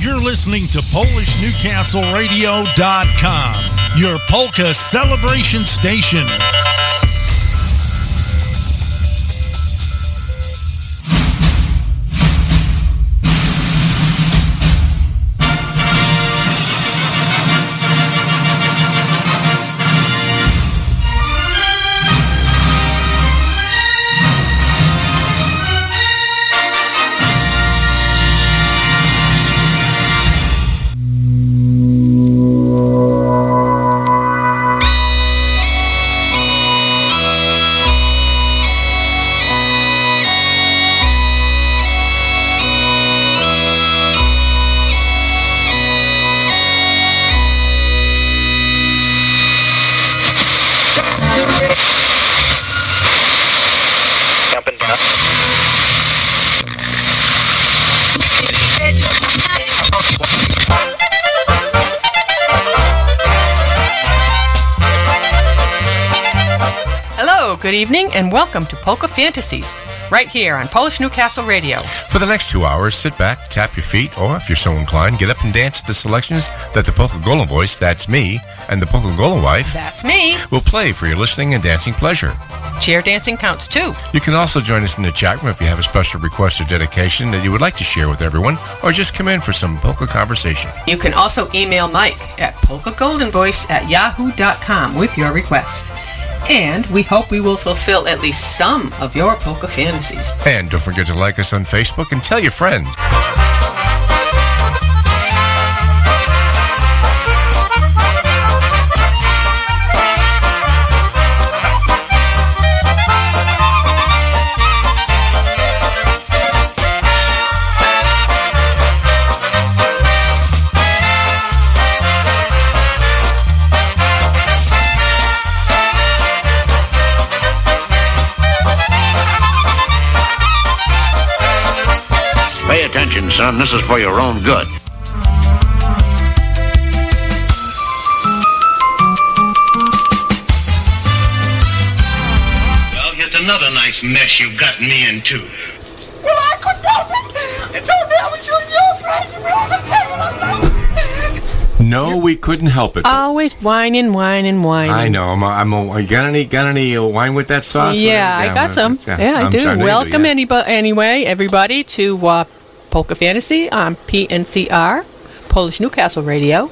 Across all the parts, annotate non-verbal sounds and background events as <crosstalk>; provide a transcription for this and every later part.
You're listening to PolishNewcastleRadio.com, your polka celebration station. And welcome to Polka Fantasies, right here on Polish Newcastle Radio. For the next two hours, sit back, tap your feet, or if you're so inclined, get up and dance to the selections that the Polka Golden voice, that's me, and the Polka Golden wife, that's me, will play for your listening and dancing pleasure. Chair dancing counts too. You can also join us in the chat room if you have a special request or dedication that you would like to share with everyone, or just come in for some polka conversation. You can also email Mike at polkagoldenvoice at yahoo.com with your request. And we hope we will fulfill at least some of your polka fantasies. And don't forget to like us on Facebook and tell your friends. Attention, son. This is for your own good. Well, here's another nice mess you've gotten me into. Well, I couldn't help it. They told me I was your new friend. No, we couldn't help it. Always whining, whining, whining. I know. I'm. A, I'm a, got any? Got any uh, wine with that sauce? Yeah, I got some. Yeah, I do. Welcome, do, yes. anybody, anyway, everybody, to uh, Polka Fantasy on PNCR, Polish Newcastle Radio.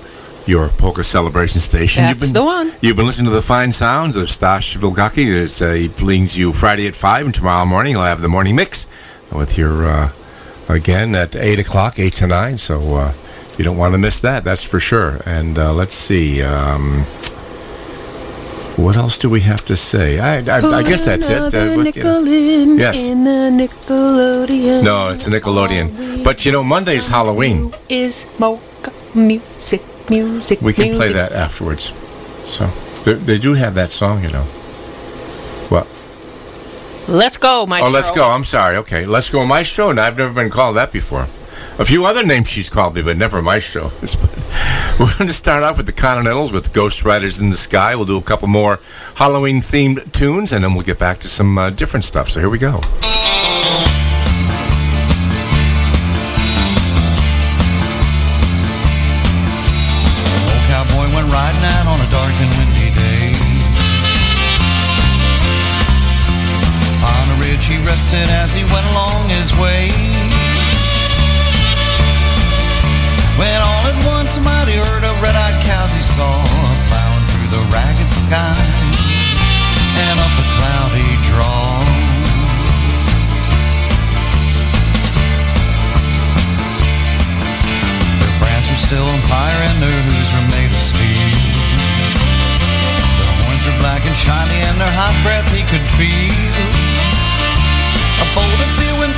Your polka celebration station. That's you've been, the one. You've been listening to the fine sounds of Stash Vilgaki. Uh, he brings you Friday at 5, and tomorrow morning he'll have the morning mix with your, uh, again, at 8 o'clock, 8 to 9. So uh, you don't want to miss that, that's for sure. And uh, let's see. Um, what else do we have to say? I, I, I guess that's it. Uh, what, you know. Yes. No, it's a Nickelodeon. But you know, Monday is Halloween. Is mocha music, music. We can music. play that afterwards. So they, they do have that song, you know. What? Let's go, Maestro. Oh, let's go. I'm sorry. Okay, let's go, Maestro. And I've never been called that before. A few other names she's called me, but never my Maestro. <laughs> We're going to start off with the Continentals with Ghost Riders in the Sky. We'll do a couple more Halloween themed tunes, and then we'll get back to some uh, different stuff. So here we go. As he went along his way. When all at once mighty herd of red-eyed cows he saw plowing through the ragged sky and up a cloudy draw. Their brands were still on fire and their hooves were made of steel. Their horns were black and shiny and their hot breath he could feel.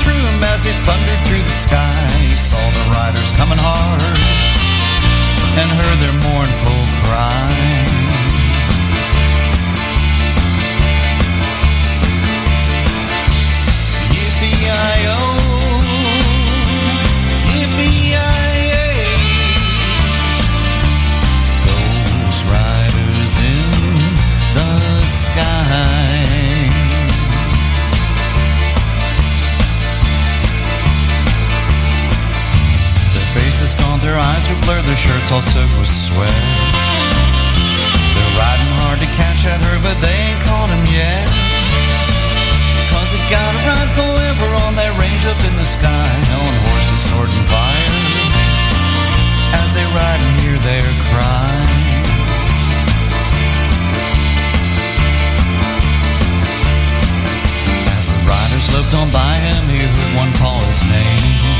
Through him as he thundered through the sky. He saw the riders coming hard and heard their mournful cry. Yippee-yi-yo, Their eyes would blurred, their shirts all soaked with sweat. They're riding hard to catch at her, but they ain't caught him yet. Cause they gotta ride forever on that range up in the sky, on horses snorting fire. As they ride and hear their cry. As the riders loped on by him, he heard one call his name.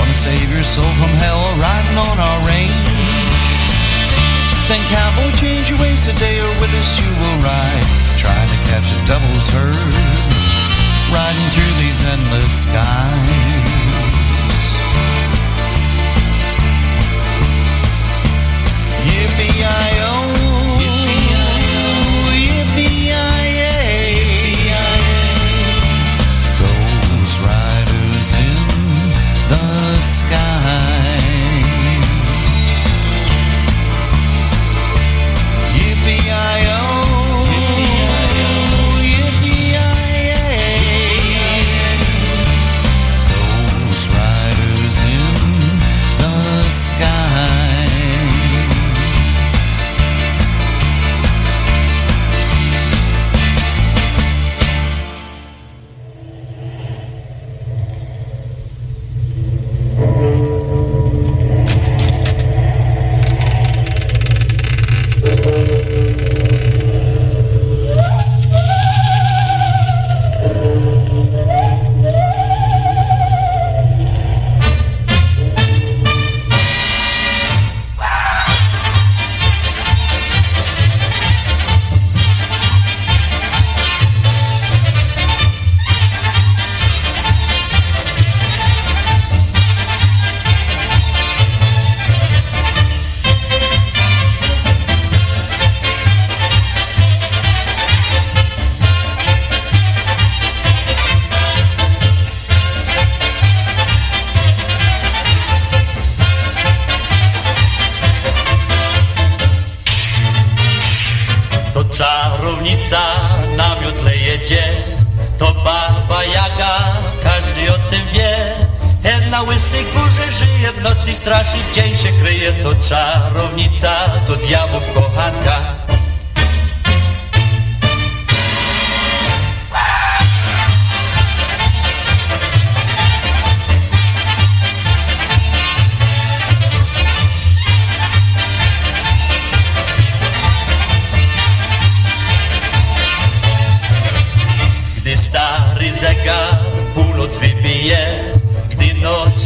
Wanna save your soul from hell, riding on our range. Then cowboy, change your ways today, or with us you will ride. Trying to catch a devil's herd, riding through these endless skies. Yippee-yi-yo, na łysej górze żyje, w nocy straszy, dzień się kryje. To czarownica, to diabłów kochanka.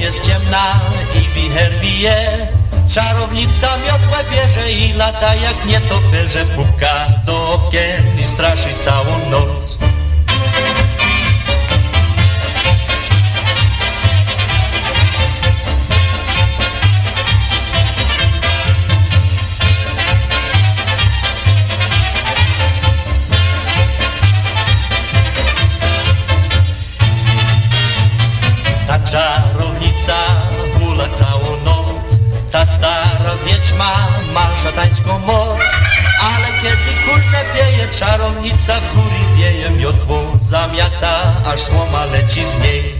Jest ciemna i wicher bije. Czarownica miotłę bierze i lata jak nietoperze Puka do okien i straszy całą noc szatańską moc. Ale kiedy kul zapieje czarownica w góry wieje Miotłą zamiata, aż słoma leci z niej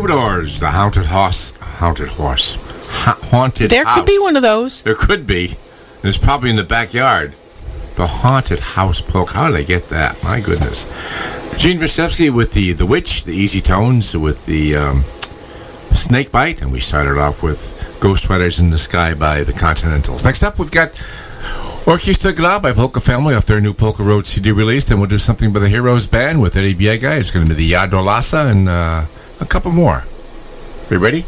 Troubadours, the haunted horse, haunted horse, ha- haunted. House. There could be one of those. There could be. And it's probably in the backyard. The haunted house poke. How did I get that? My goodness. Gene Visevsky with the the witch, the easy tones with the um, snake bite, and we started off with Ghost Riders in the Sky by the Continentals. Next up, we've got Orchestra Gla by Polka Family off their new Polka Road CD release. and we'll do something by the Heroes Band with Eddie Biega. It's going to be the Yadolasa and uh, a couple more. Are you ready?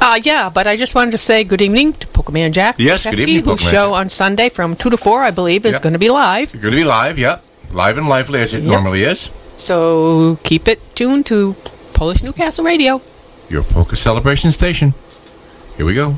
Uh, yeah, but I just wanted to say good evening to Pokemon Jack. Yes, good Pesky, evening, Whose Pokemon show Jack. on Sunday from 2 to 4, I believe, is Yep. going to be live. You're going to be live, yep. Live and lively as it Yep. normally is. So keep it tuned to Polish Newcastle Radio. Your Polka Celebration Station. Here we go.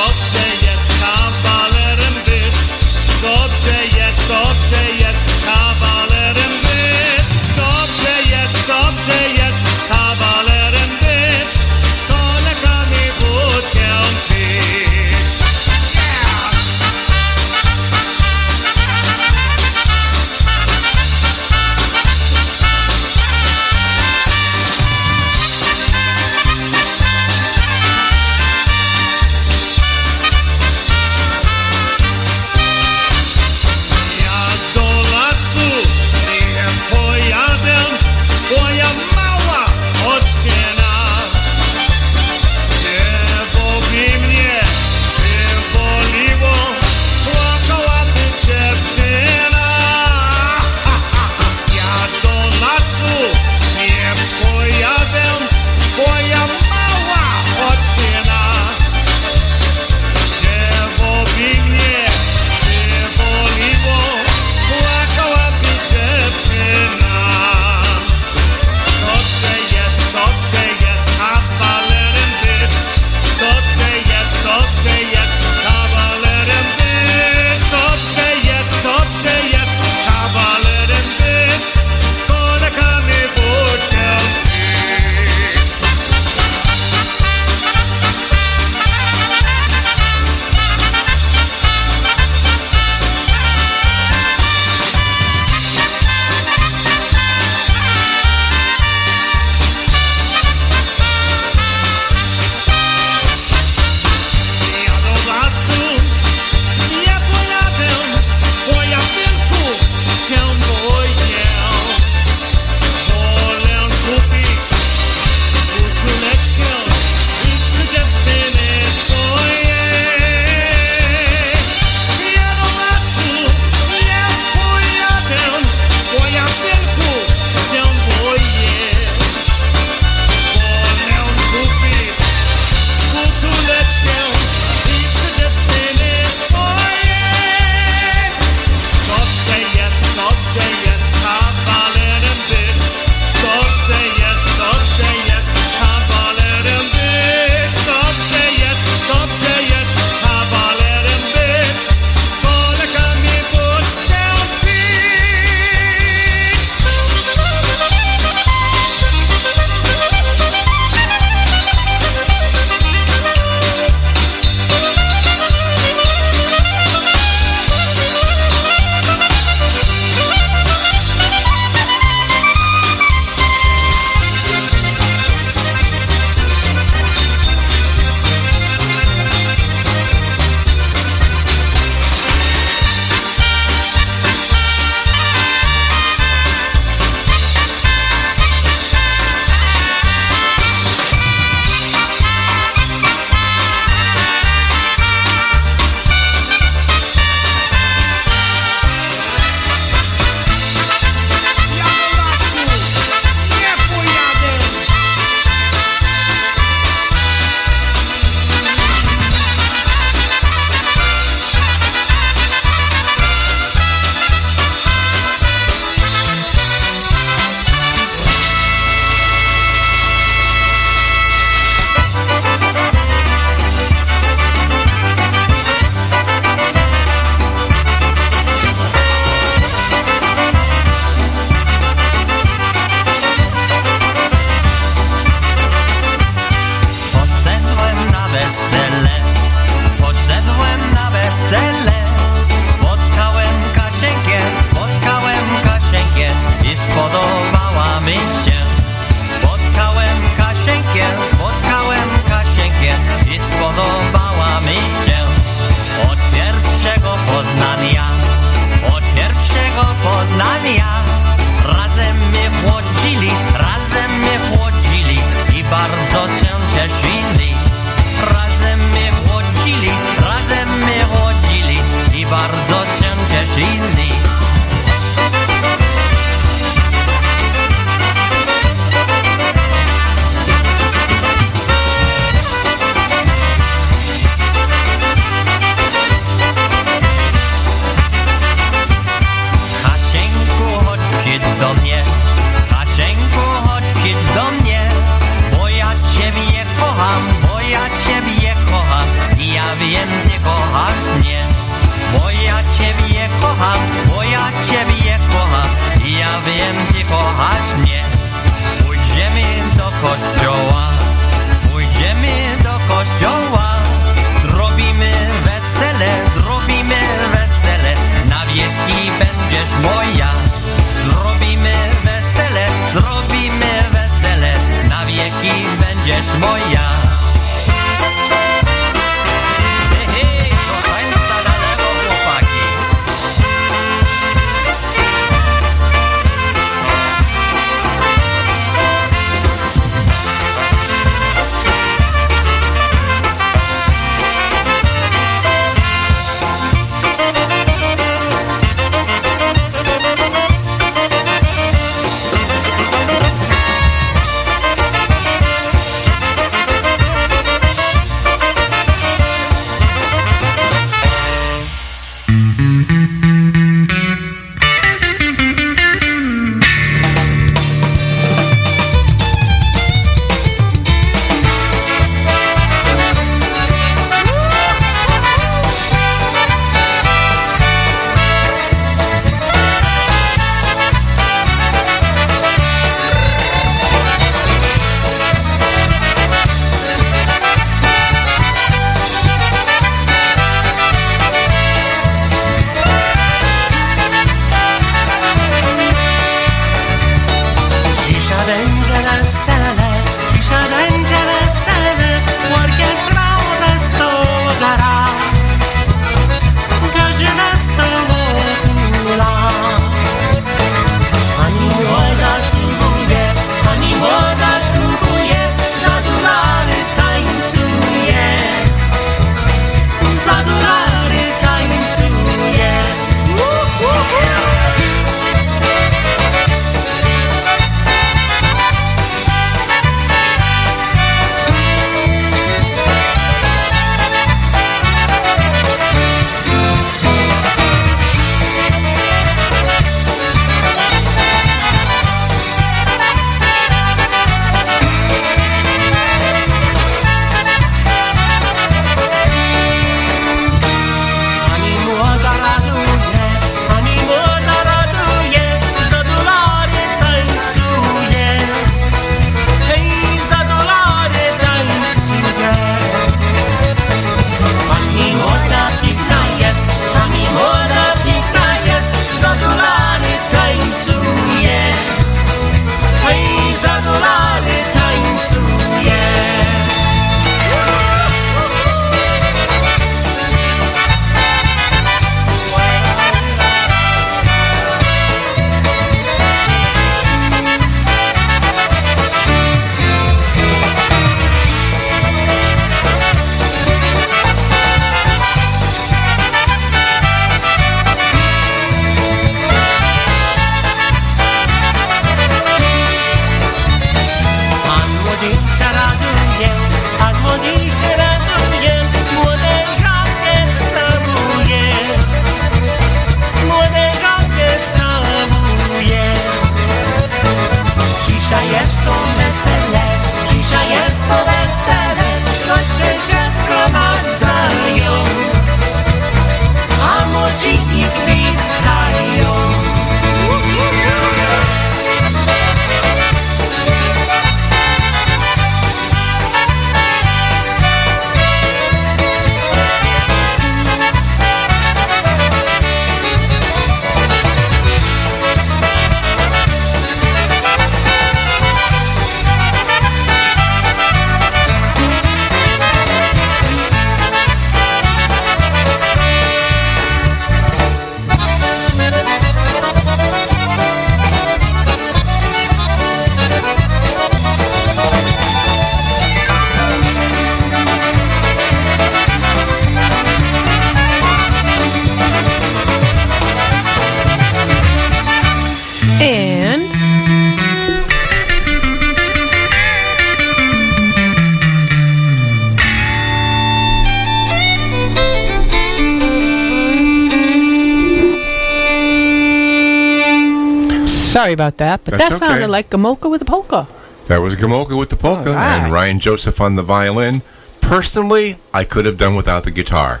Sorry about that, but That's that sounded okay. like Gamoka with a polka. That was Gamoka with the polka right. and Ryan Joseph on the violin. Personally, I could have done without the guitar.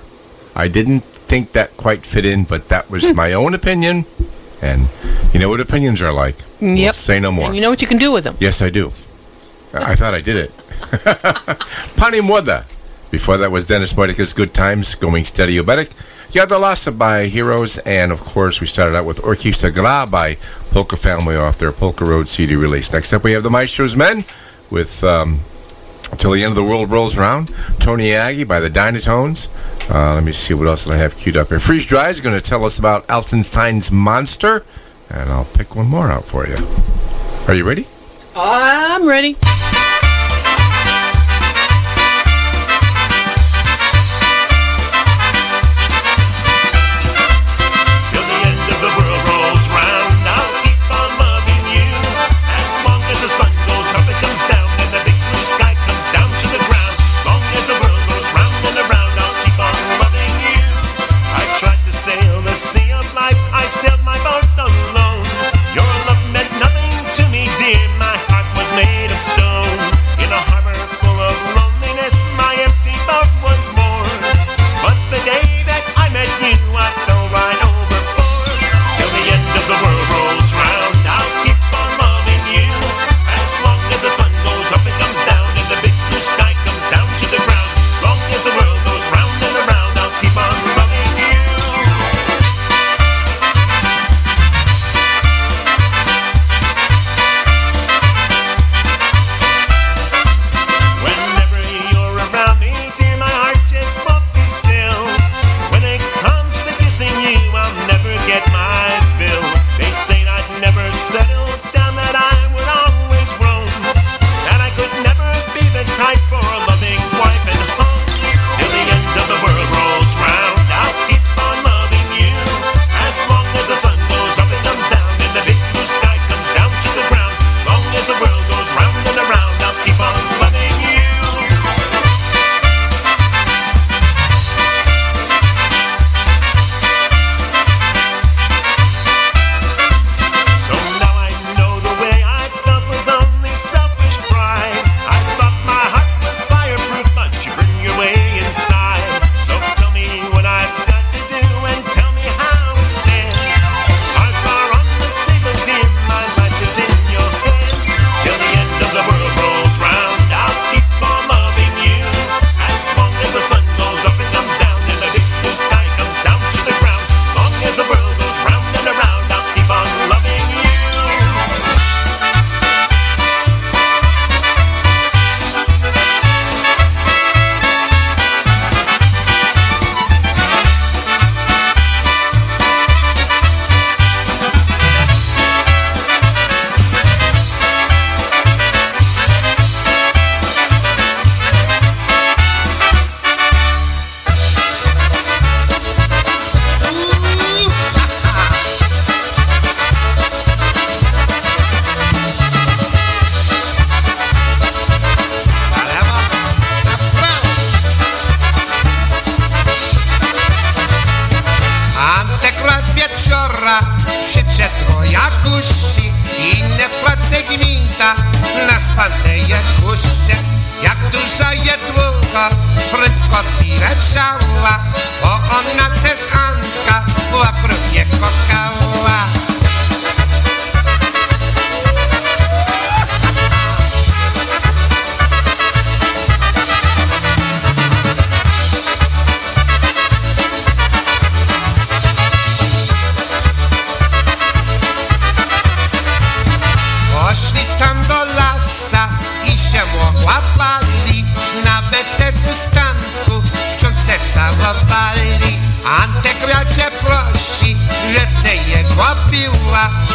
I didn't think that quite fit in, but that Hmm. was my own opinion. And you know what opinions are like. We'll Yep. say no more. And you know what you can do with them. Yes, I do. I thought I did it. <laughs> Pani Moda. Before that was Dennis Modica's Good Times, Going Steady Obetic. Yadalasa by Heroes. And of course, we started out with Orquesta Gra by Polka Family off their Polka Road CD release. Next up, we have the Maestro's Men with um, the End of the World Rolls Around, Tony Aggie by the Dynatones. Uh, let me see what else I have queued up here. Freeze Dry is going to tell us about Altenstein's Monster, and I'll pick one more out for you. Are you ready? I'm ready.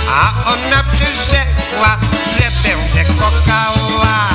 a ona przyrzekła, że będzie kokała.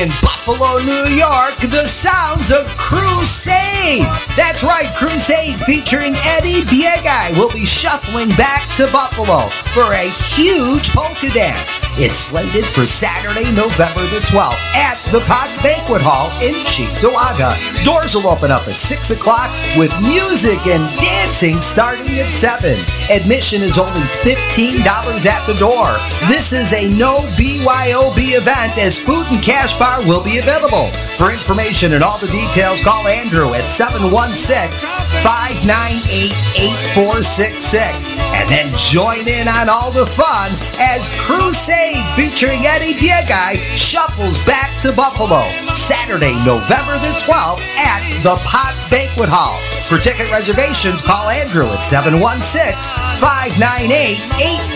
In Buffalo, New York, the sounds of Crusade. That's right, Crusade featuring Eddie Biegai will be shuffling back to Buffalo for a huge polka dance. It's slated for Saturday, November the 12th at the Potts Banquet Hall in Cheektowaga. Doors will open up at 6 o'clock with music and dancing starting at 7. Admission is only $15 at the door. This is a no BYOB event as food and cash bar will be available. For information and all the details, call Andrew at 716 598 8466 and join in on all the fun as Crusade featuring Eddie Biegai shuffles back to Buffalo Saturday, November the 12th at the Potts Banquet Hall. For ticket reservations, call Andrew at 716 598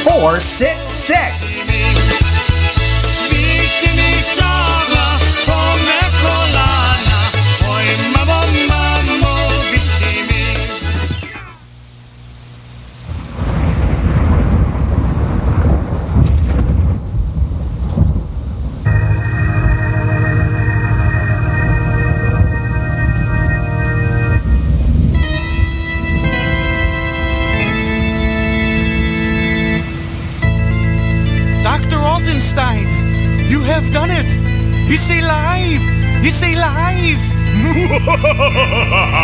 8466. It's alive! <laughs>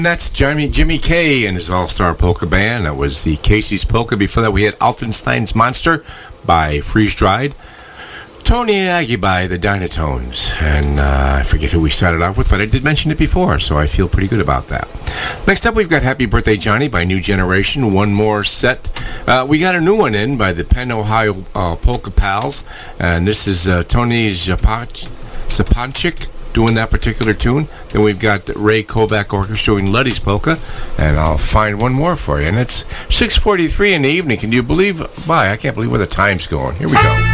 And that's Jimmy, Jimmy K and his All Star Polka Band. That was the Casey's Polka. Before that, we had Altenstein's Monster by Freeze Dried. Tony and Aggie by the Dynatones. And uh, I forget who we started off with, but I did mention it before, so I feel pretty good about that. Next up, we've got Happy Birthday Johnny by New Generation. One more set. Uh, we got a new one in by the Penn, Ohio uh, Polka Pals. And this is uh, Tony Sapanchik doing that particular tune. Then we've got Ray Kovac Orchestra doing Luddy's Polka. And I'll find one more for you. And it's 6.43 in the evening. Can you believe? Bye. I can't believe where the time's going. Here we go.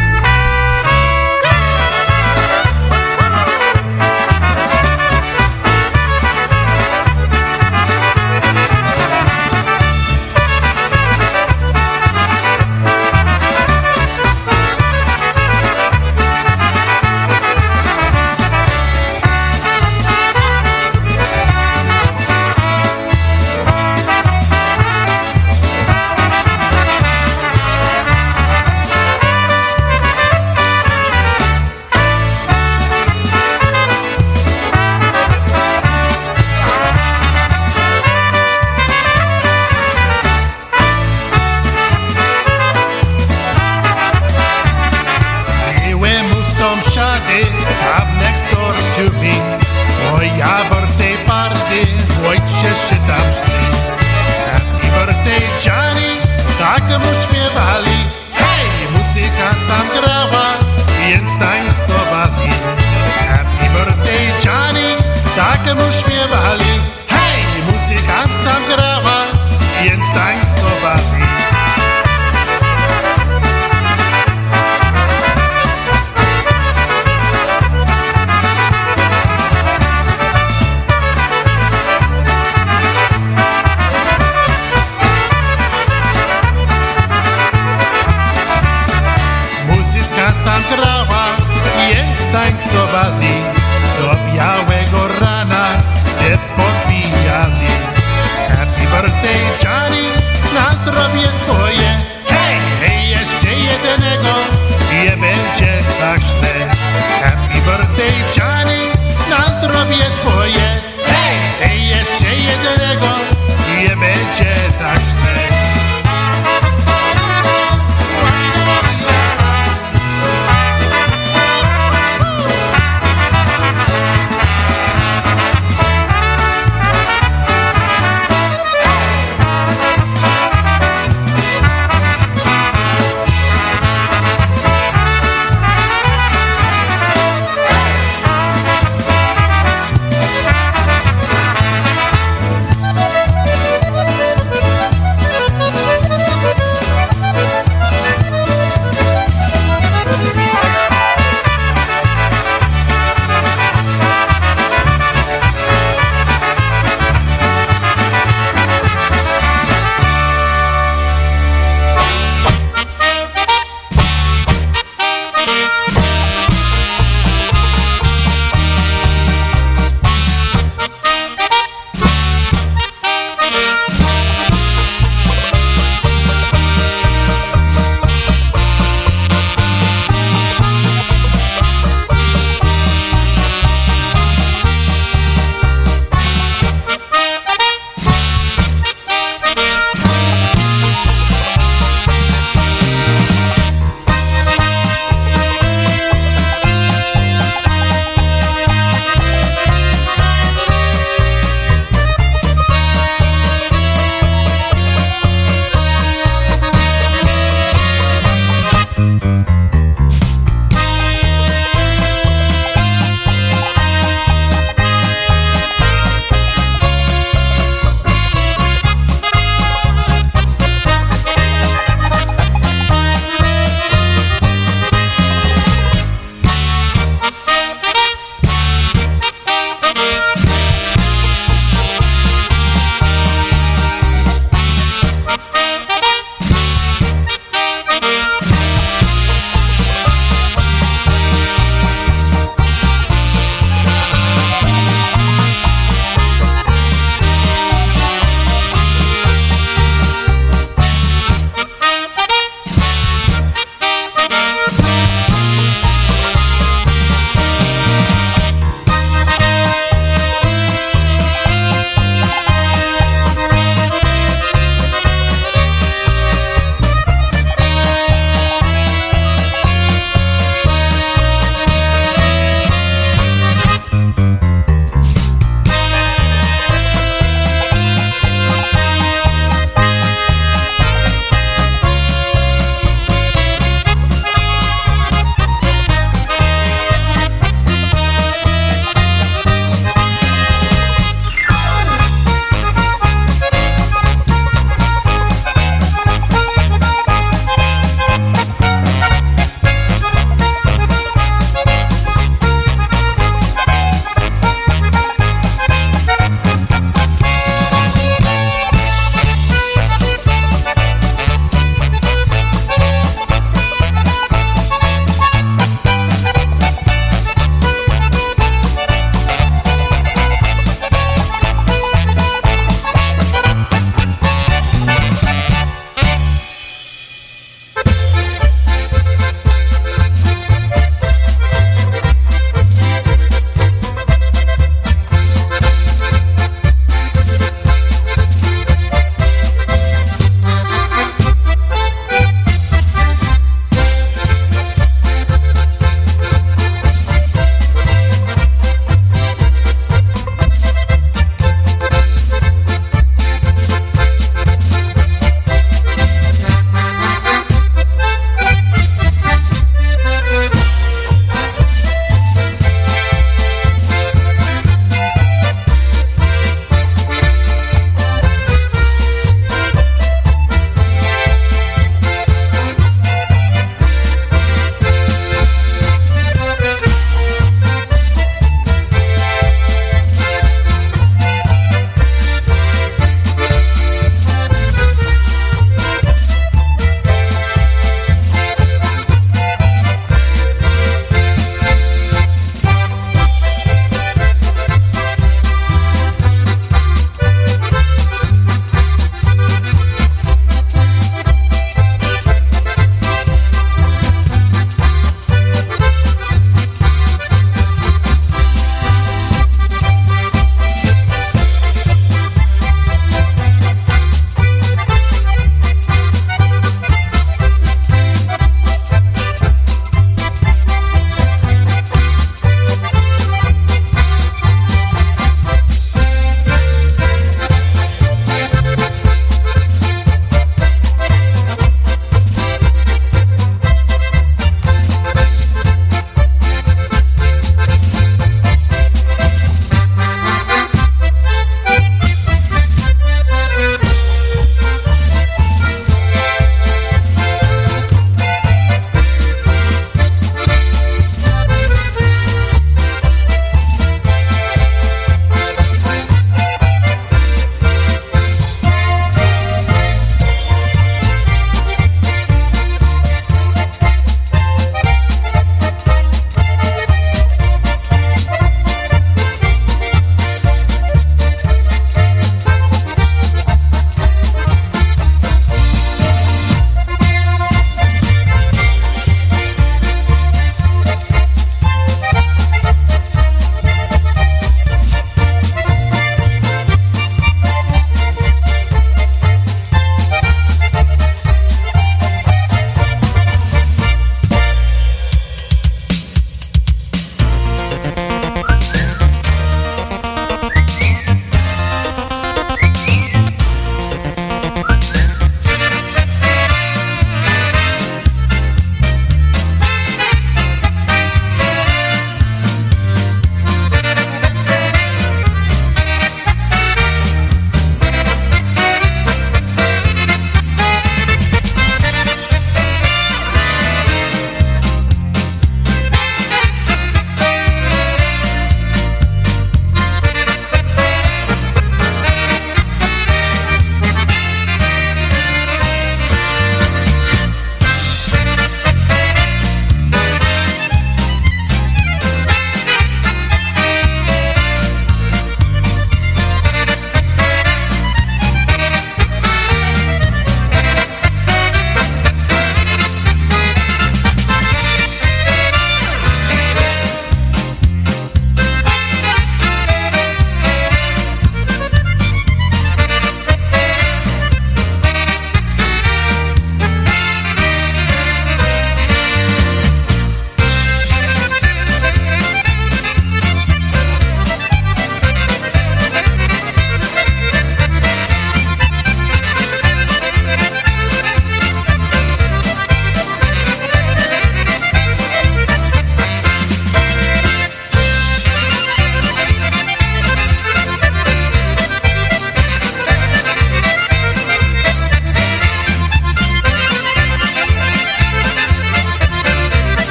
mais só.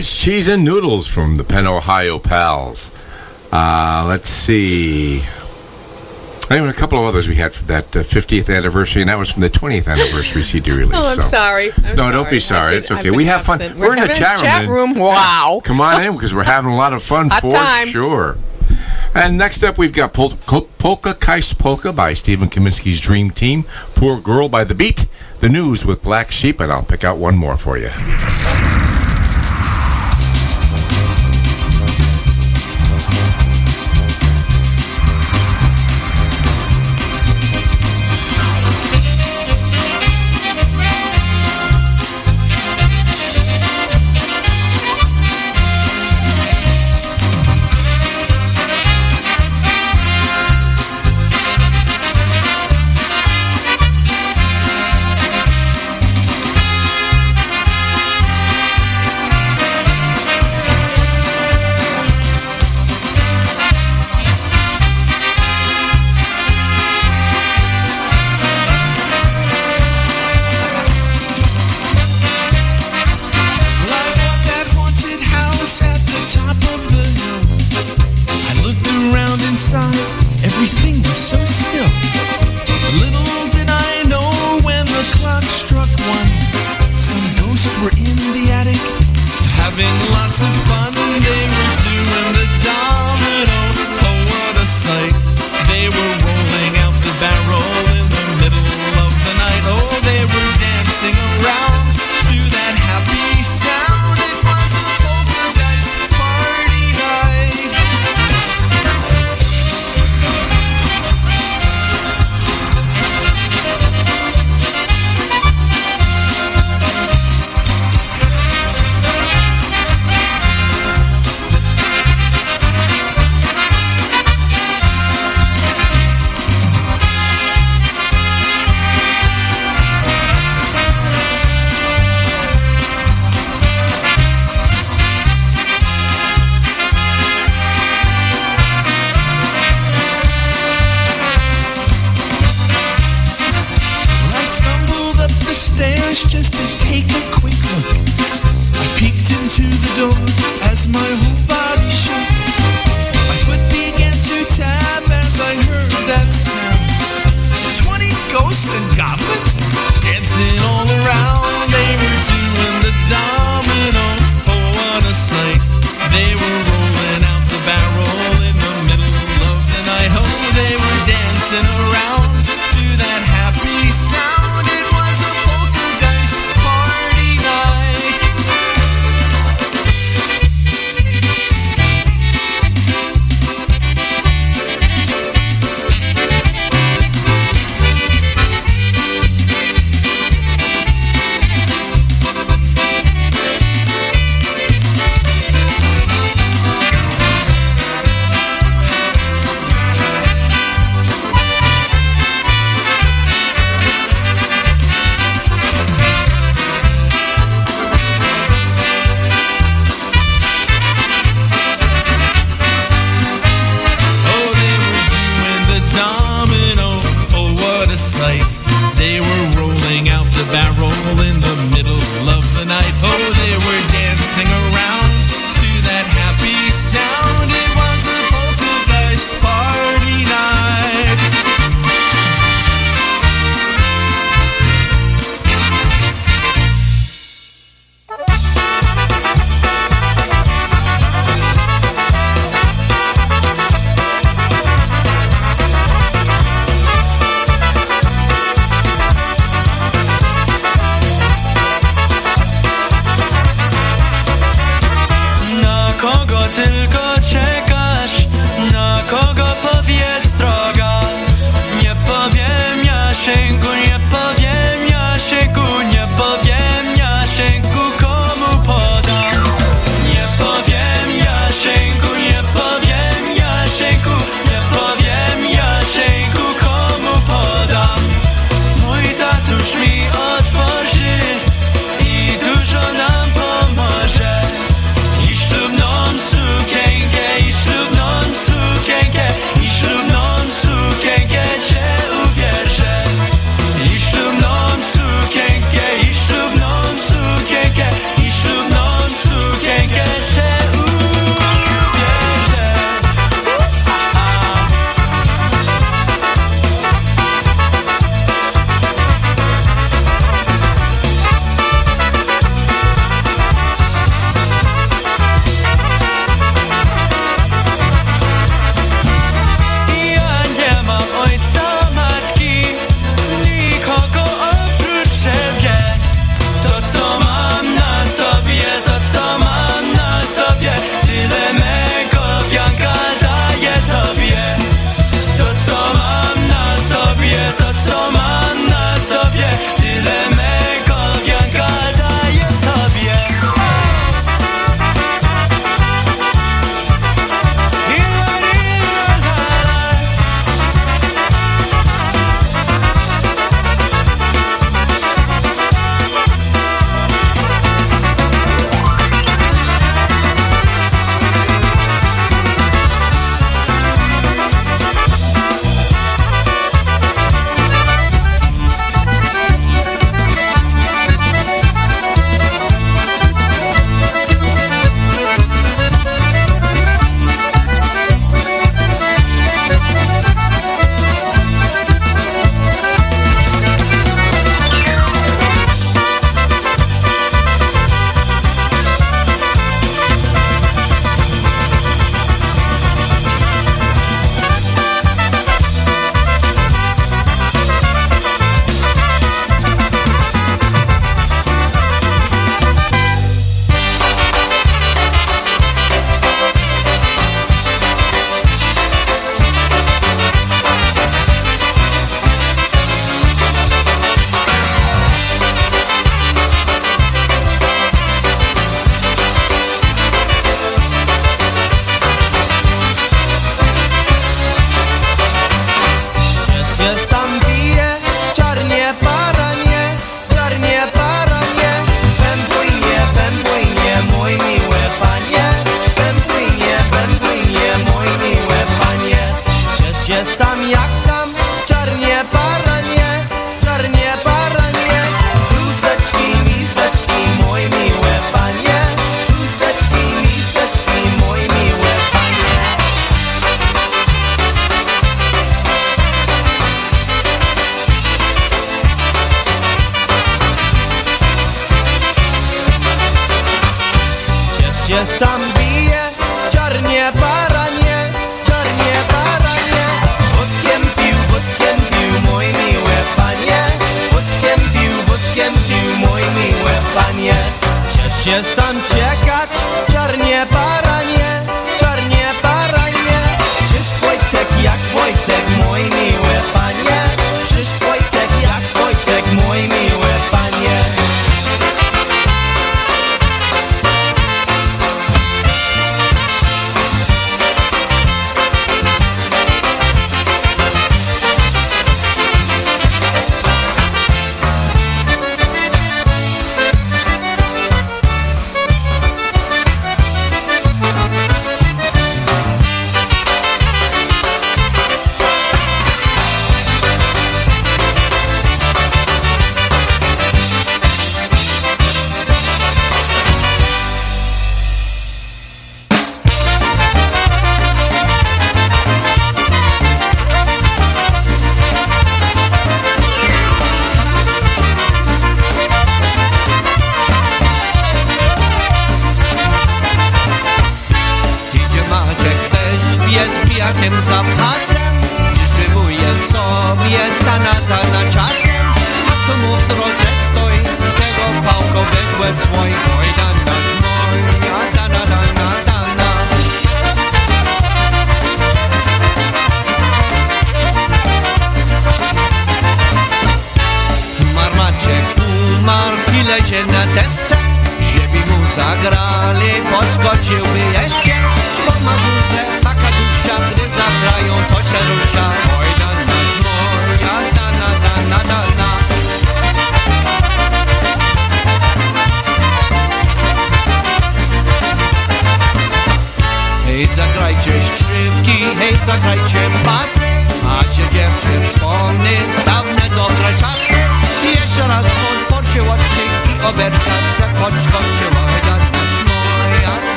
Cottage cheese and noodles from the Penn, Ohio Pals. Uh, let's see. Anyway, a couple of others we had for that uh, 50th anniversary, and that was from the 20th anniversary CD <laughs> release. Oh, I'm so. sorry. I'm no, don't be sorry. sorry. I've It's been- okay. We been have fun. We're, in the chat room. Chat room. Wow. Come on in because we're having a lot of fun <laughs> for time. sure. And next up, we've got Pol- Polka Kais Polka by Stephen Kaminsky's Dream Team, Poor Girl by The Beat, The News with Black Sheep, and I'll pick out one more for you.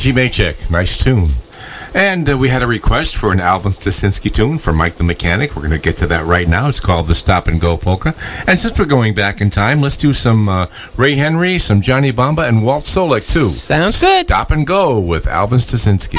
J.G. Maycheck, nice tune. And uh, we had a request for an Alvin Styczynski tune from Mike the Mechanic. We're going to get to that right now. It's called the Stop and Go Polka. And since we're going back in time, let's do some uh, Ray Henry, some Johnny Bamba, and Walt Solek too. Sounds good. Stop and Go with Alvin Styczynski.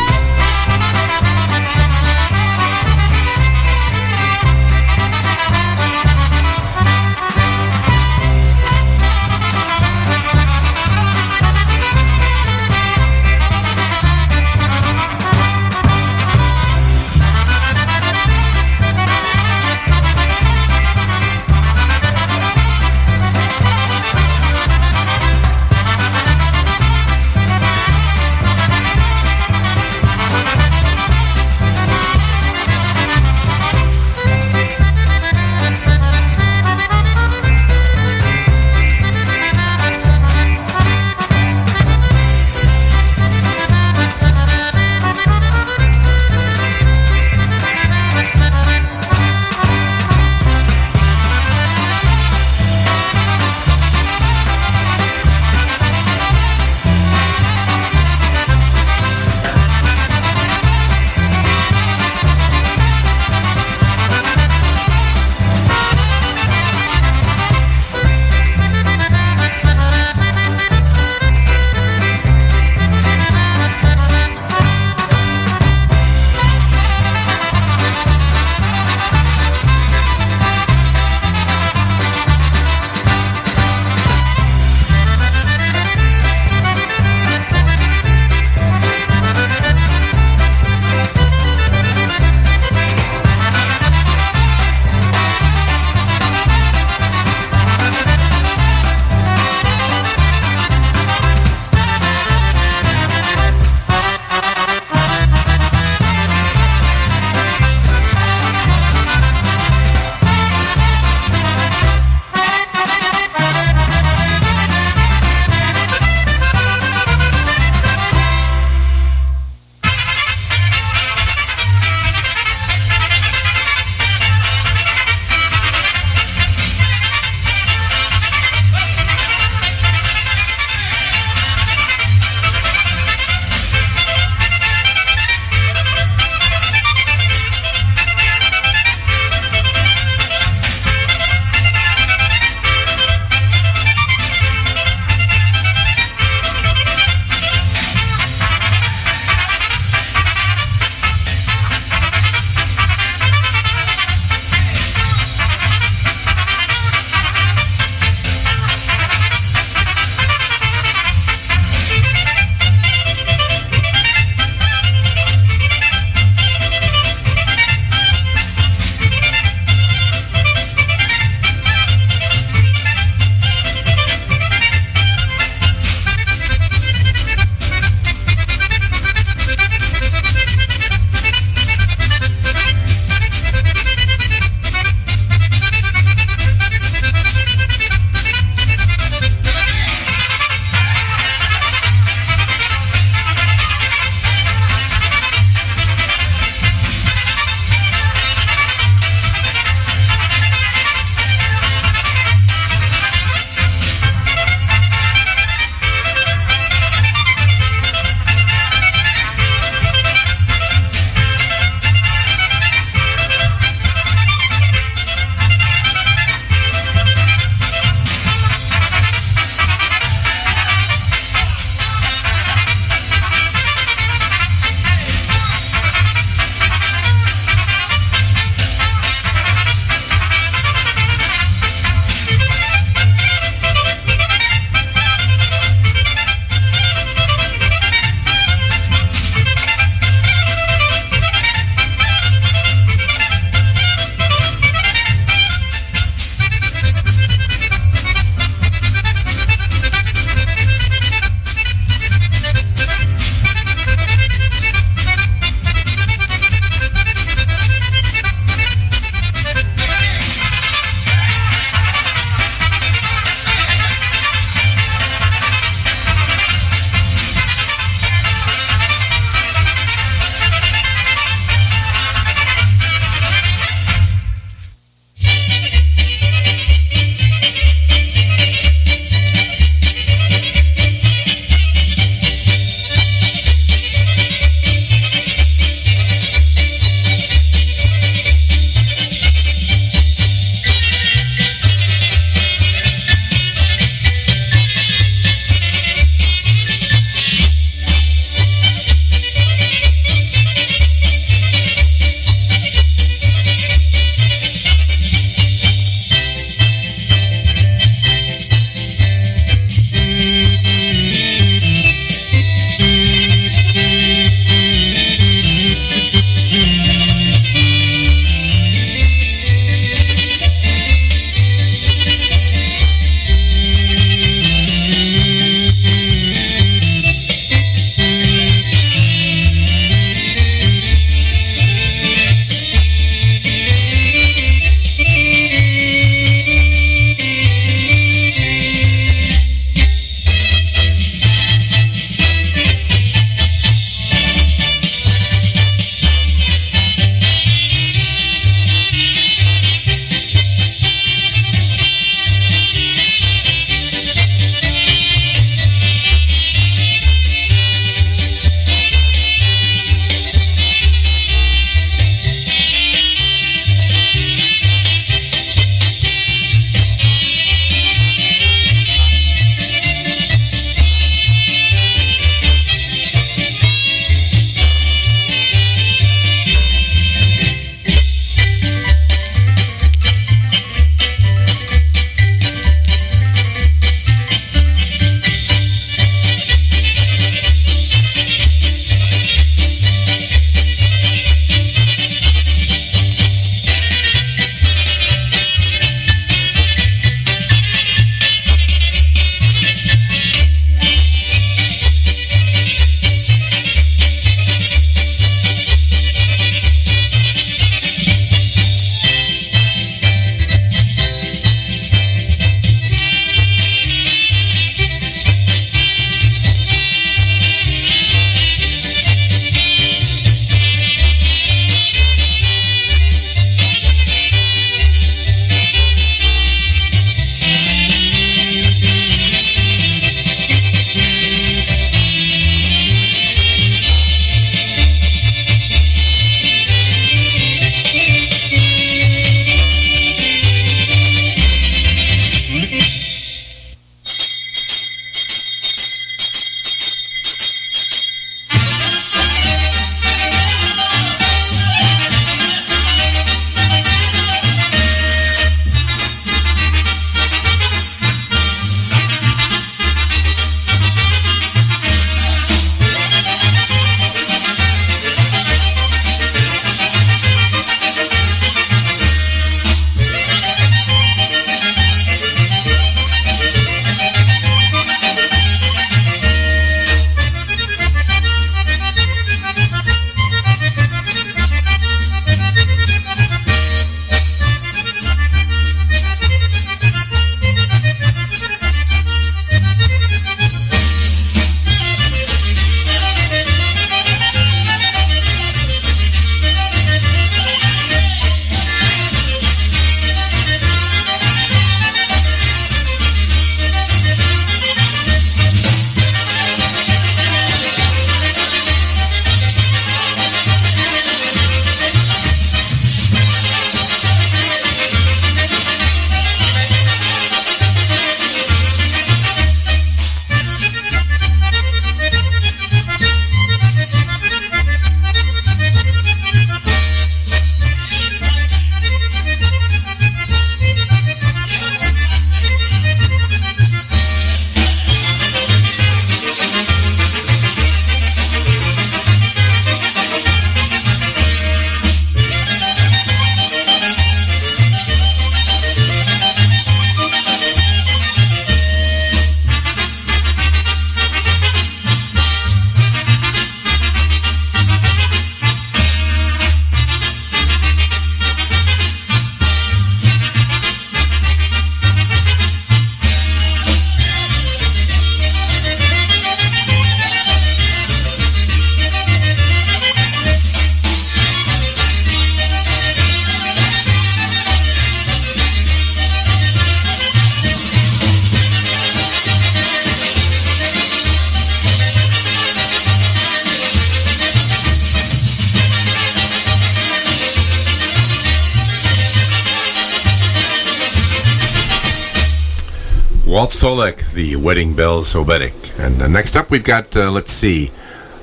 Wedding Bells Oberek. And uh, next up, we've got, uh, let's see,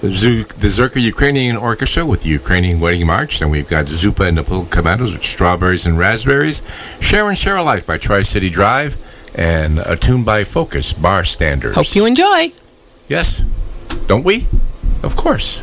the Zerka Ukrainian Orchestra with the Ukrainian Wedding March. And we've got Zupa and the Commandos with Strawberries and Raspberries. Share and Share Alike by Tri City Drive. And a tune by Focus Barstanders. Hope you enjoy. Yes, don't we? Of course.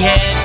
head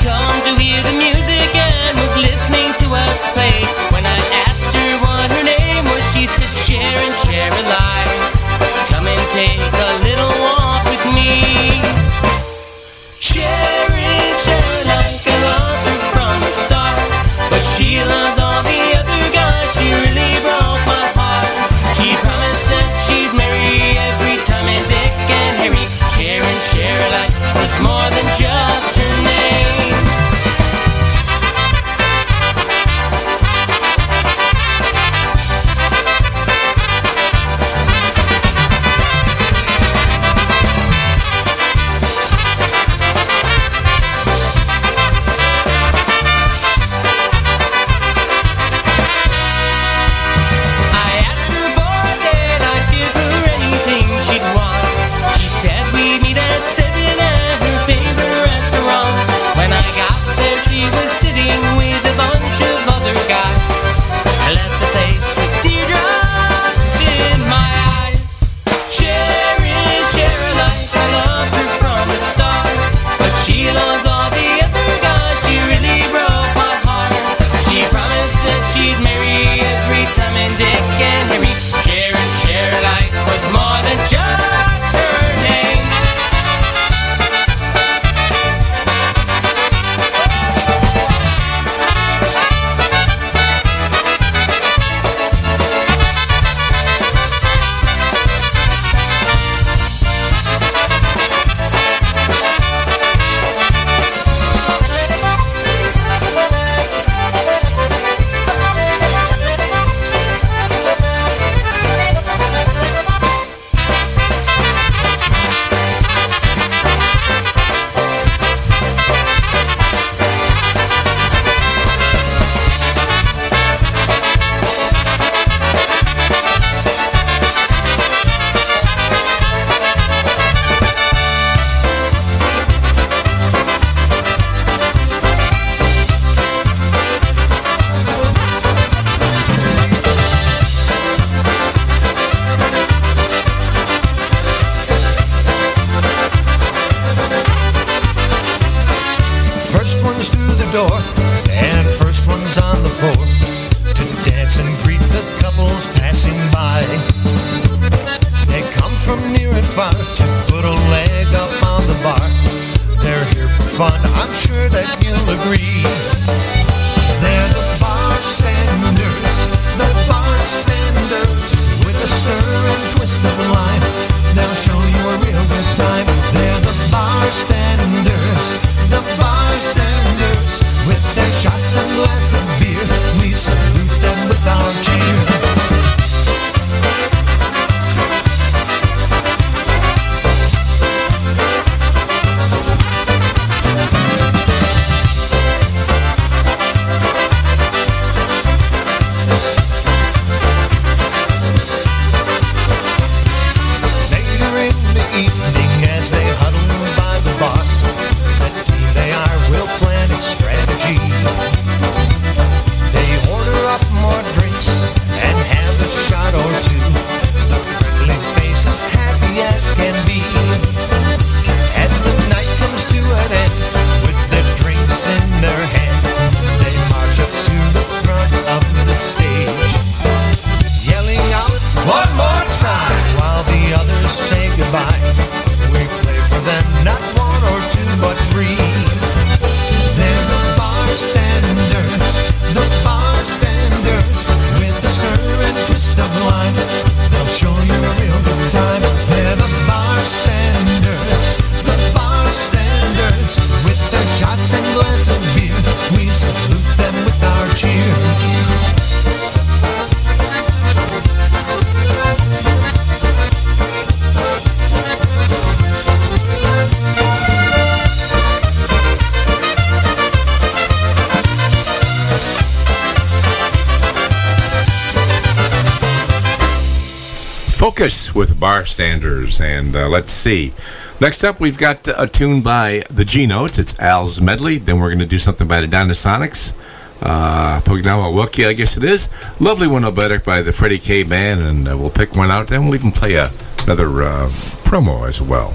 With Barstanders. And uh, let's see. Next up, we've got a tune by the G Notes. It's Al's Medley. Then we're going to do something by the Dinosonics. Uh, Pognawa Wookie, I guess it is. Lovely one, Oberek by the Freddie K Band. And uh, we'll pick one out. Then we'll even play a, another uh, promo as well.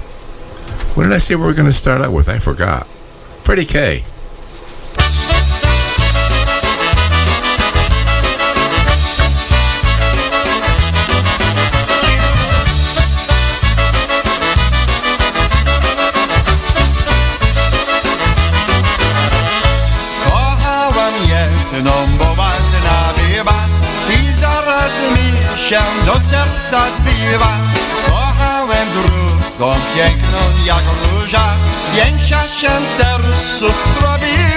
What did I say we were going to start out with? I forgot. Freddie K. się do serca zbiła Kochałem drugą piękną jak róża Większa się w sercu zrobiła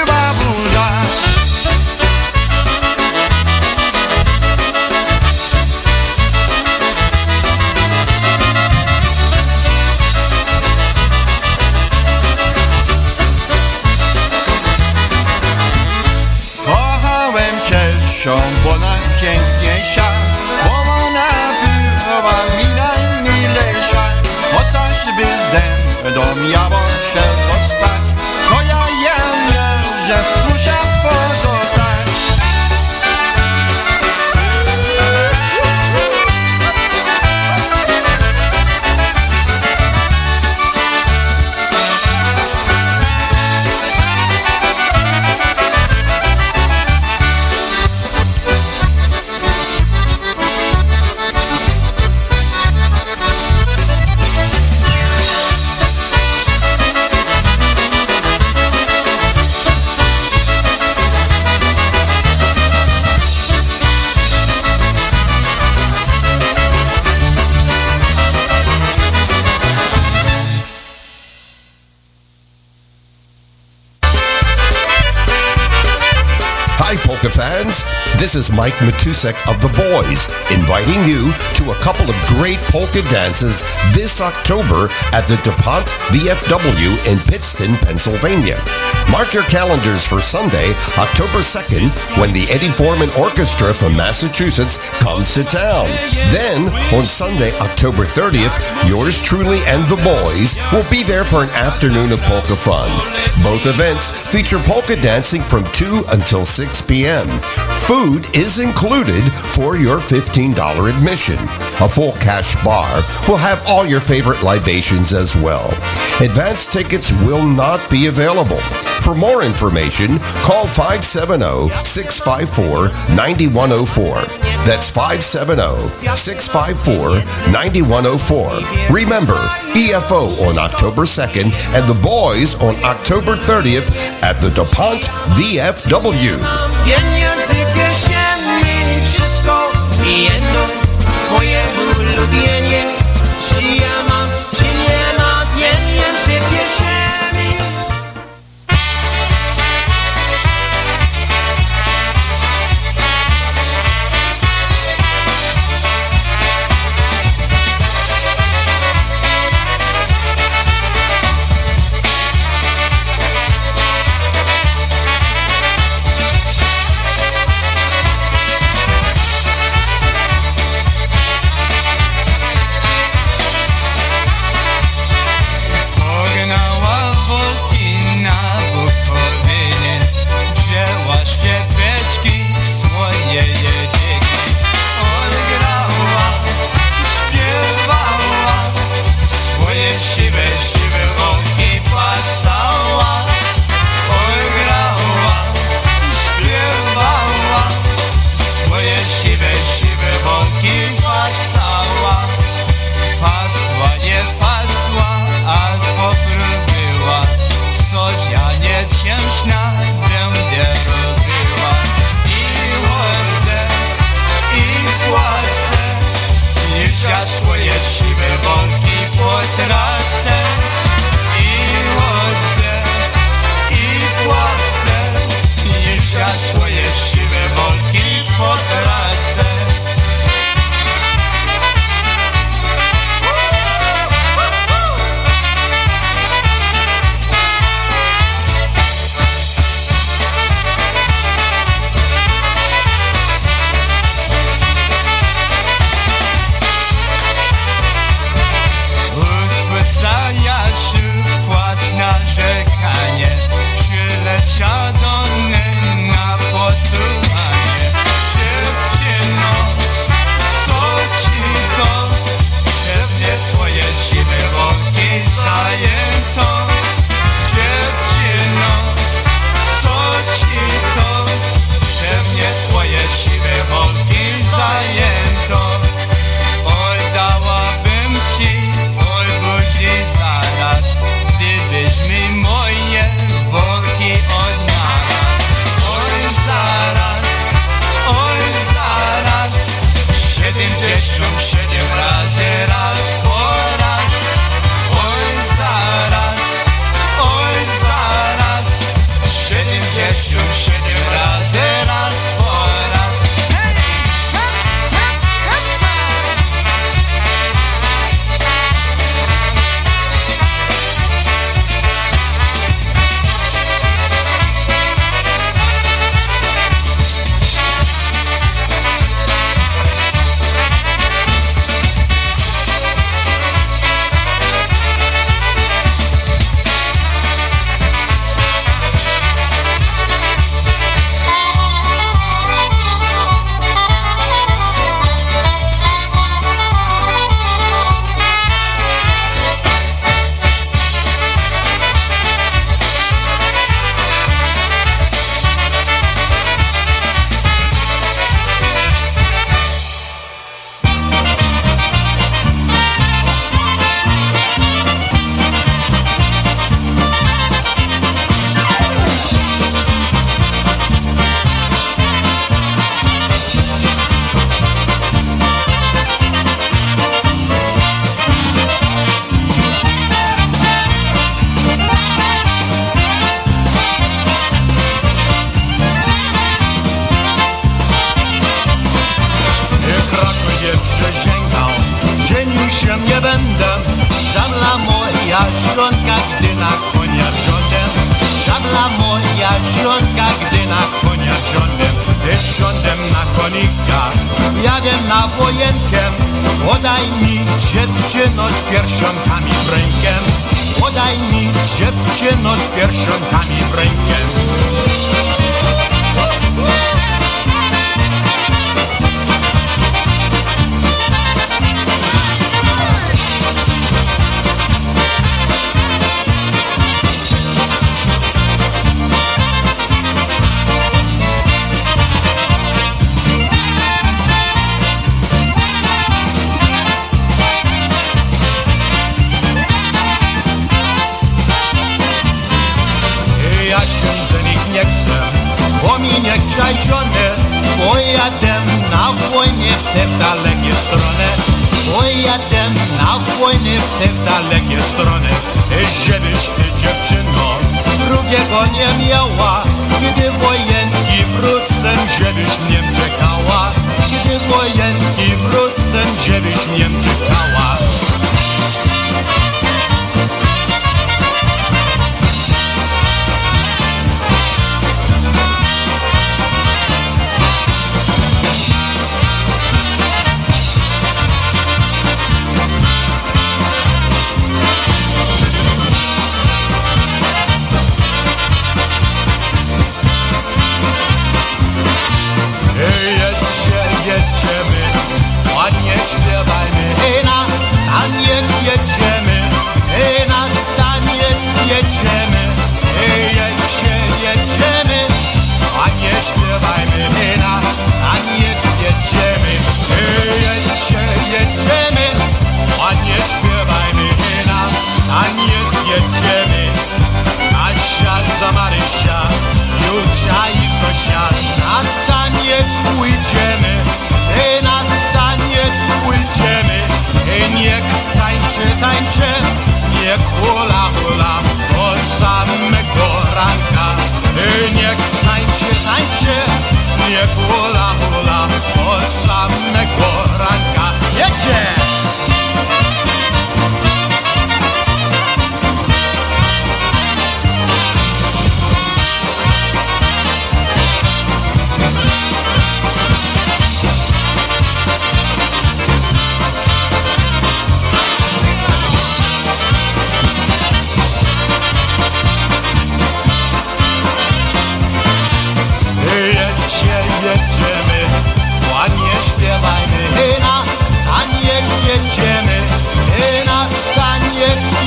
This is Mike Matusek of The Boys, inviting you to a couple of great polka dances this October at the DuPont VFW in Pittston, Pennsylvania. Mark your calendars for Sunday, October 2nd, when the Eddie Forman Orchestra from Massachusetts comes to town. Then, on Sunday, October 30th, yours truly and The Boys will be there for an afternoon of polka fun. Both events feature polka dancing from 2 until 6 p.m. Food is included for your $15 admission. A full cash bar will have all your favorite libations as well. Advance tickets will not be available. For more information, call 570-654-9104. That's 570-654-9104. Remember, EFO on October 2nd and the boys on October 30th at the DuPont VFW. Riendo, moje ból lub jenie,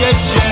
jedzie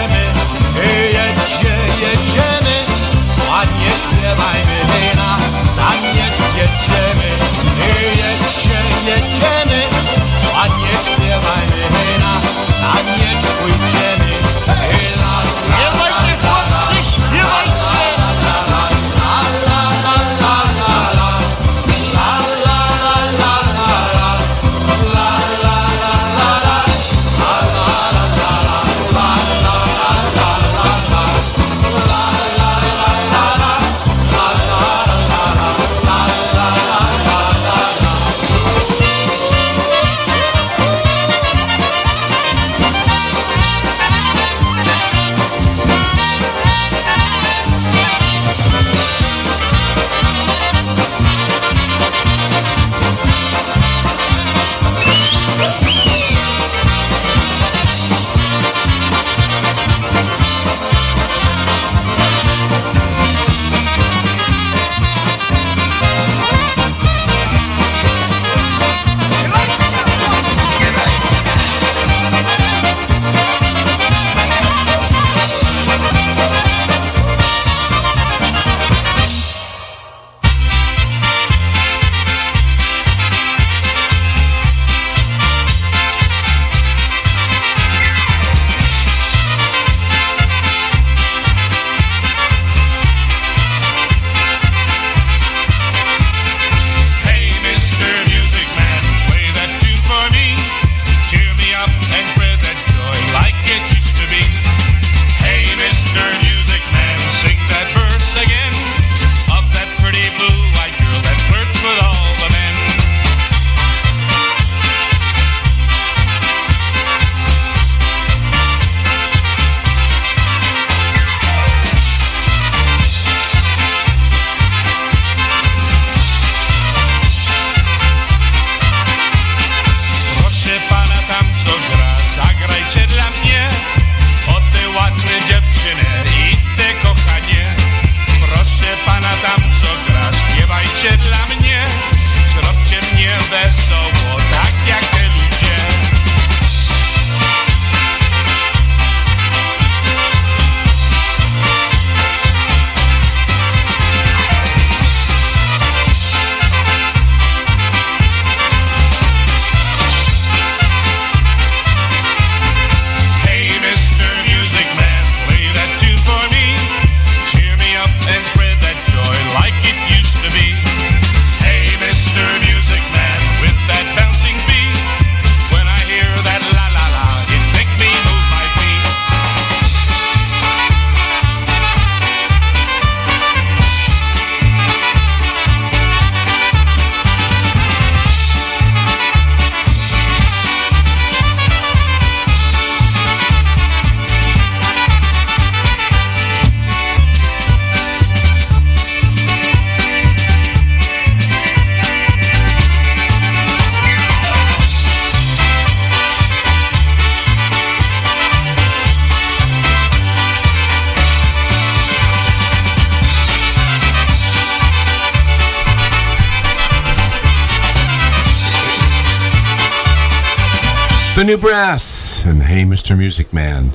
Brass and Hey Mr. Music Man.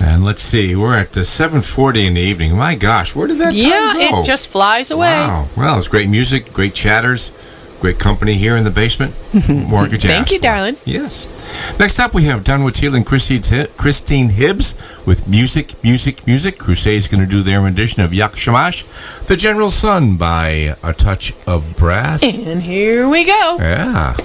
And let's see, we're at the 7:40 in the evening. My gosh, where did that Yeah, time go? Yeah it just flies away. Wow. Well, it's great music, great chatters, great company here in the basement. <laughs> You Thank you, for. darling. Yes. Next up, we have Dunwood Teal and Christine Christine Hibbs with Music, Music, Music. Crusade's going to do their rendition of Yak Shamash, The General Sun by A Touch of Brass. And here we go. Yeah.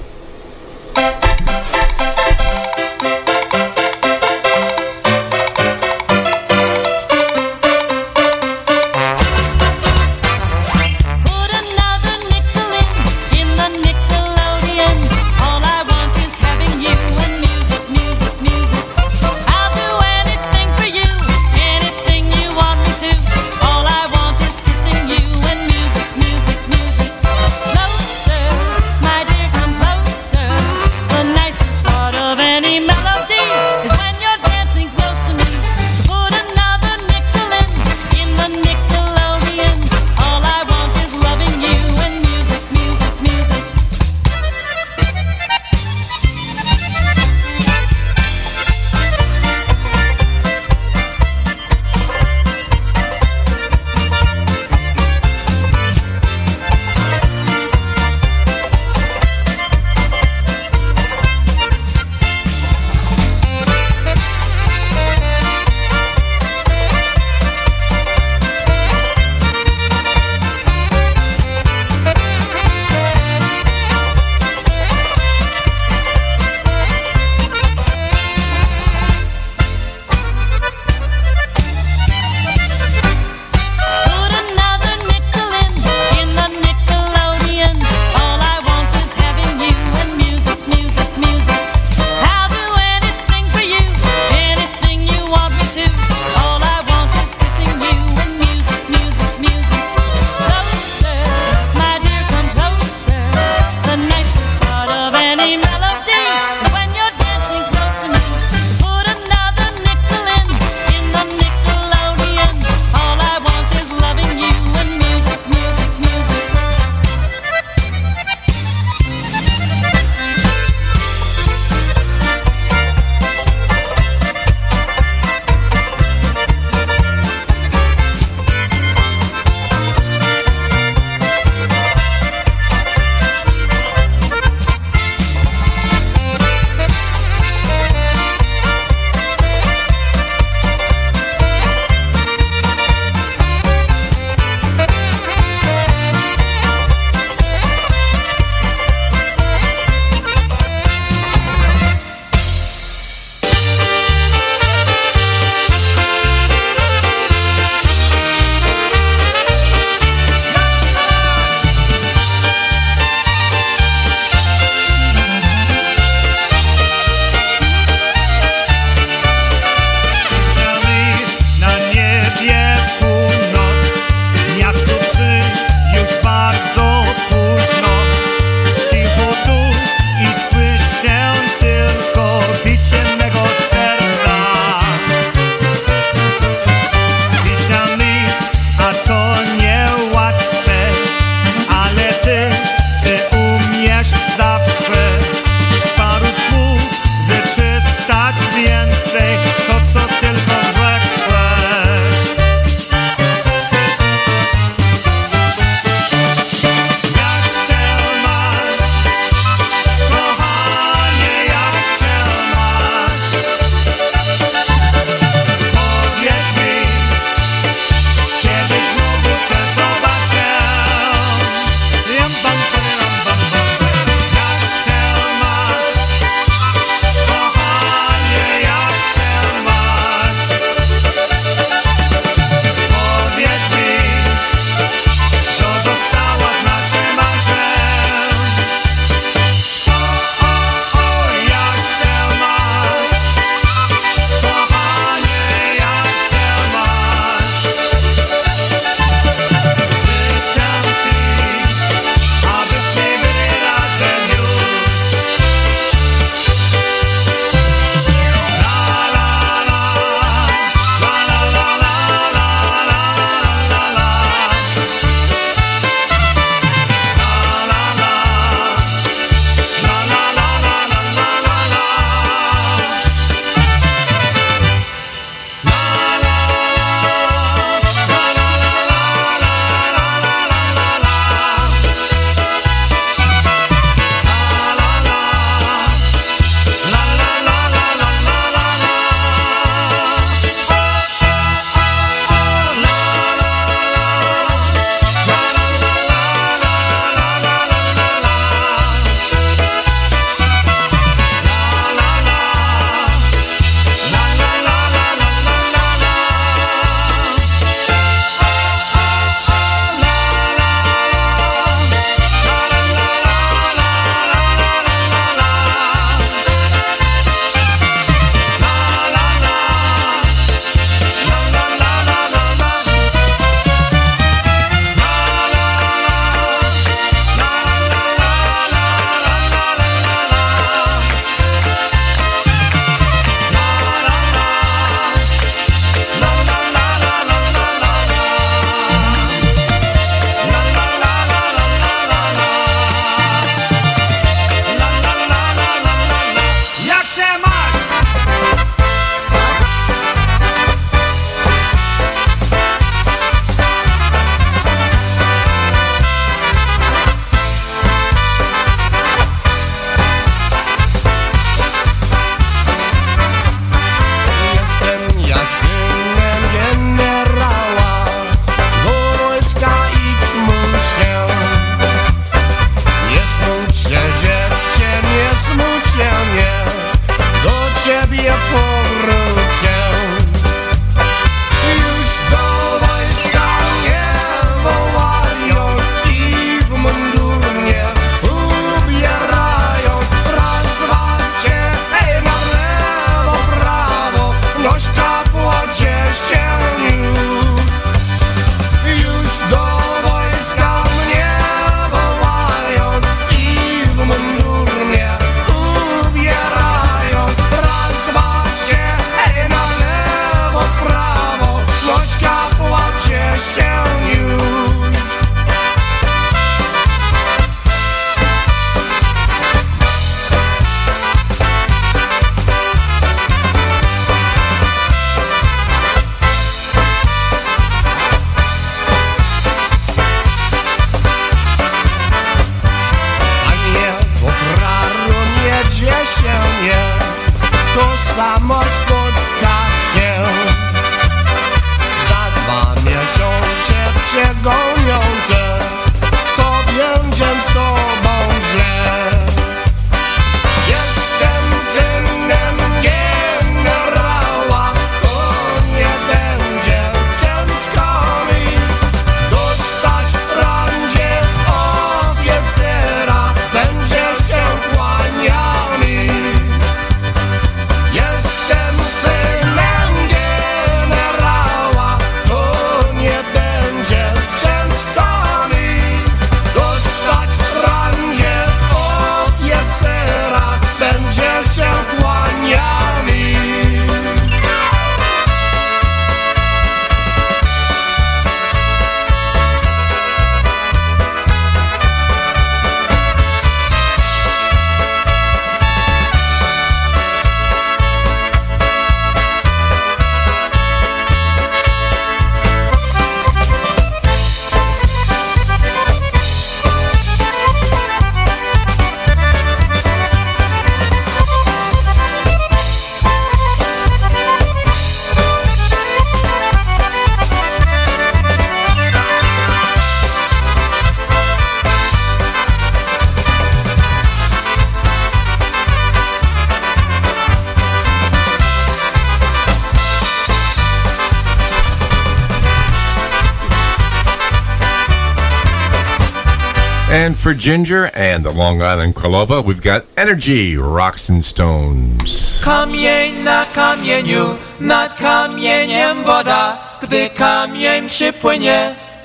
For Ginger and the Long Island Krolova, we've got Energy, Rocks and Stones. Kamień na kamieniu, nad kamieniem woda, gdy kamień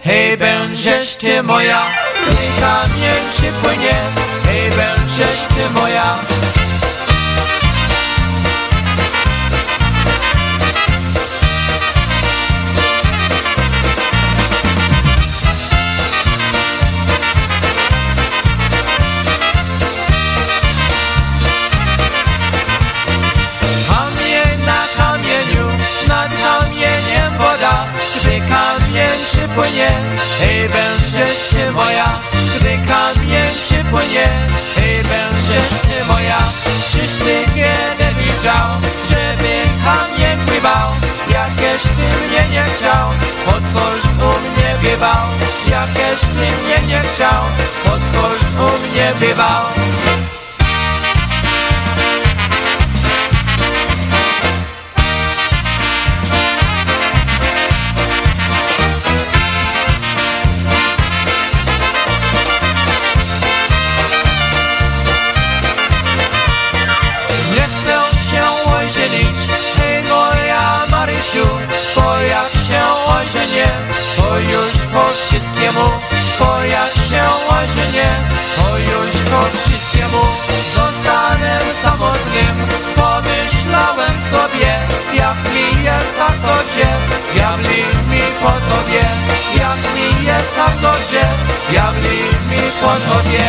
hej, będziesz ty moja. Gdy kamień hej, będziesz ty moja. Przypłynie, hej, będziesz ty moja Gdy kamień przypłynie, hej, będziesz ty moja Czyż ty kiedy widział, żeby kamień pływał? Jakieś ty mnie nie chciał, po coś u mnie bywał. Jakieś ty mnie nie chciał, po coś u mnie bywał jest tak dobrze, diabli mi po tobie. Jak mi jest tak dobrze, diabli mi po tobie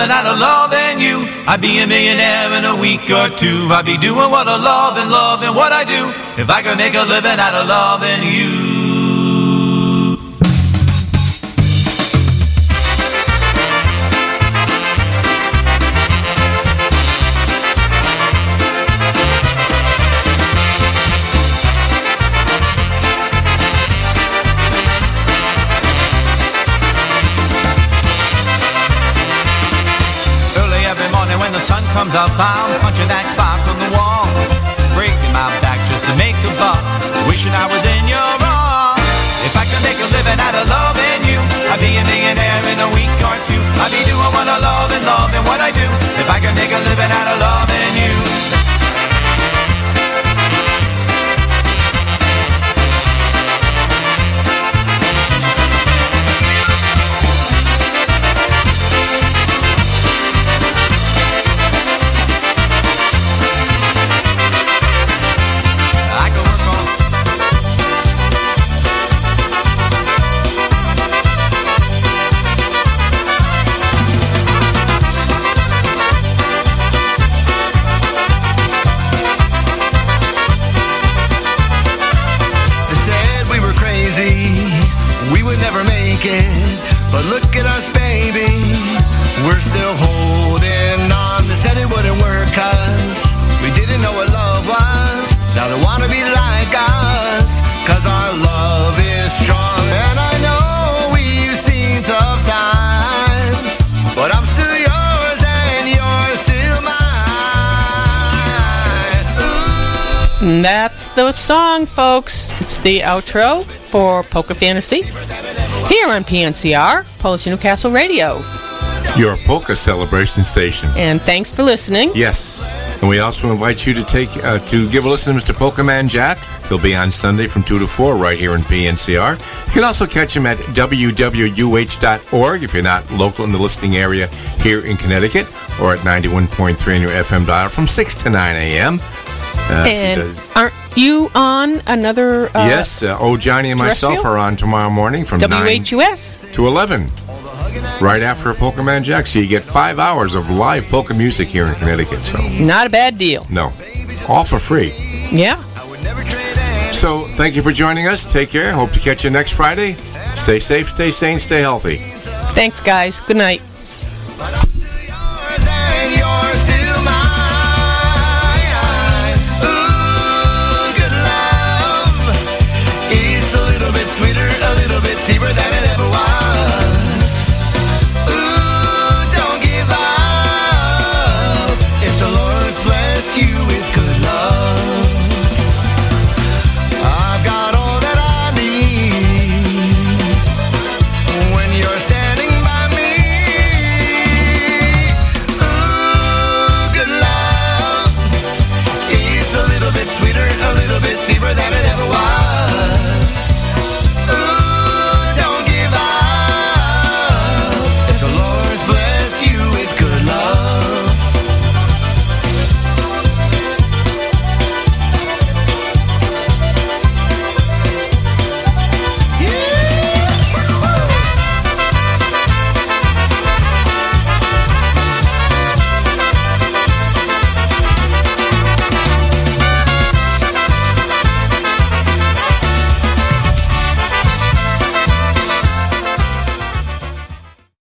living out of loving you, I'd be a millionaire in a week or two. I'd be doing what I love and loving what I do. If I could make a living out of love, loving you. The sun song, folks. It's the outro for Polka Fantasy here on PNCR, Polish Newcastle Radio. Your polka celebration station. And thanks for listening. Yes. And we also invite you to take uh, to give a listen to Mr. Polkaman Jack. He'll be on Sunday from 2 to 4 right here in PNCR. You can also catch him at www.uh if you're not local in the listening area here in Connecticut or at 91.3 on your FM dial from 6 to 9 a.m. Uh, and aren't you on another uh, yes, uh, oh, Johnny and myself are on tomorrow morning from 9 WHUS? to 11. Right after Polkaman Jack. So you get five hours of live polka music here in Connecticut. So, Not a bad deal. no. All for free. Yeah. So, thank you for joining us. Take care. Hope to catch you next Friday. Stay safe, stay sane, stay healthy. Thanks, guys. Good night. Love. It's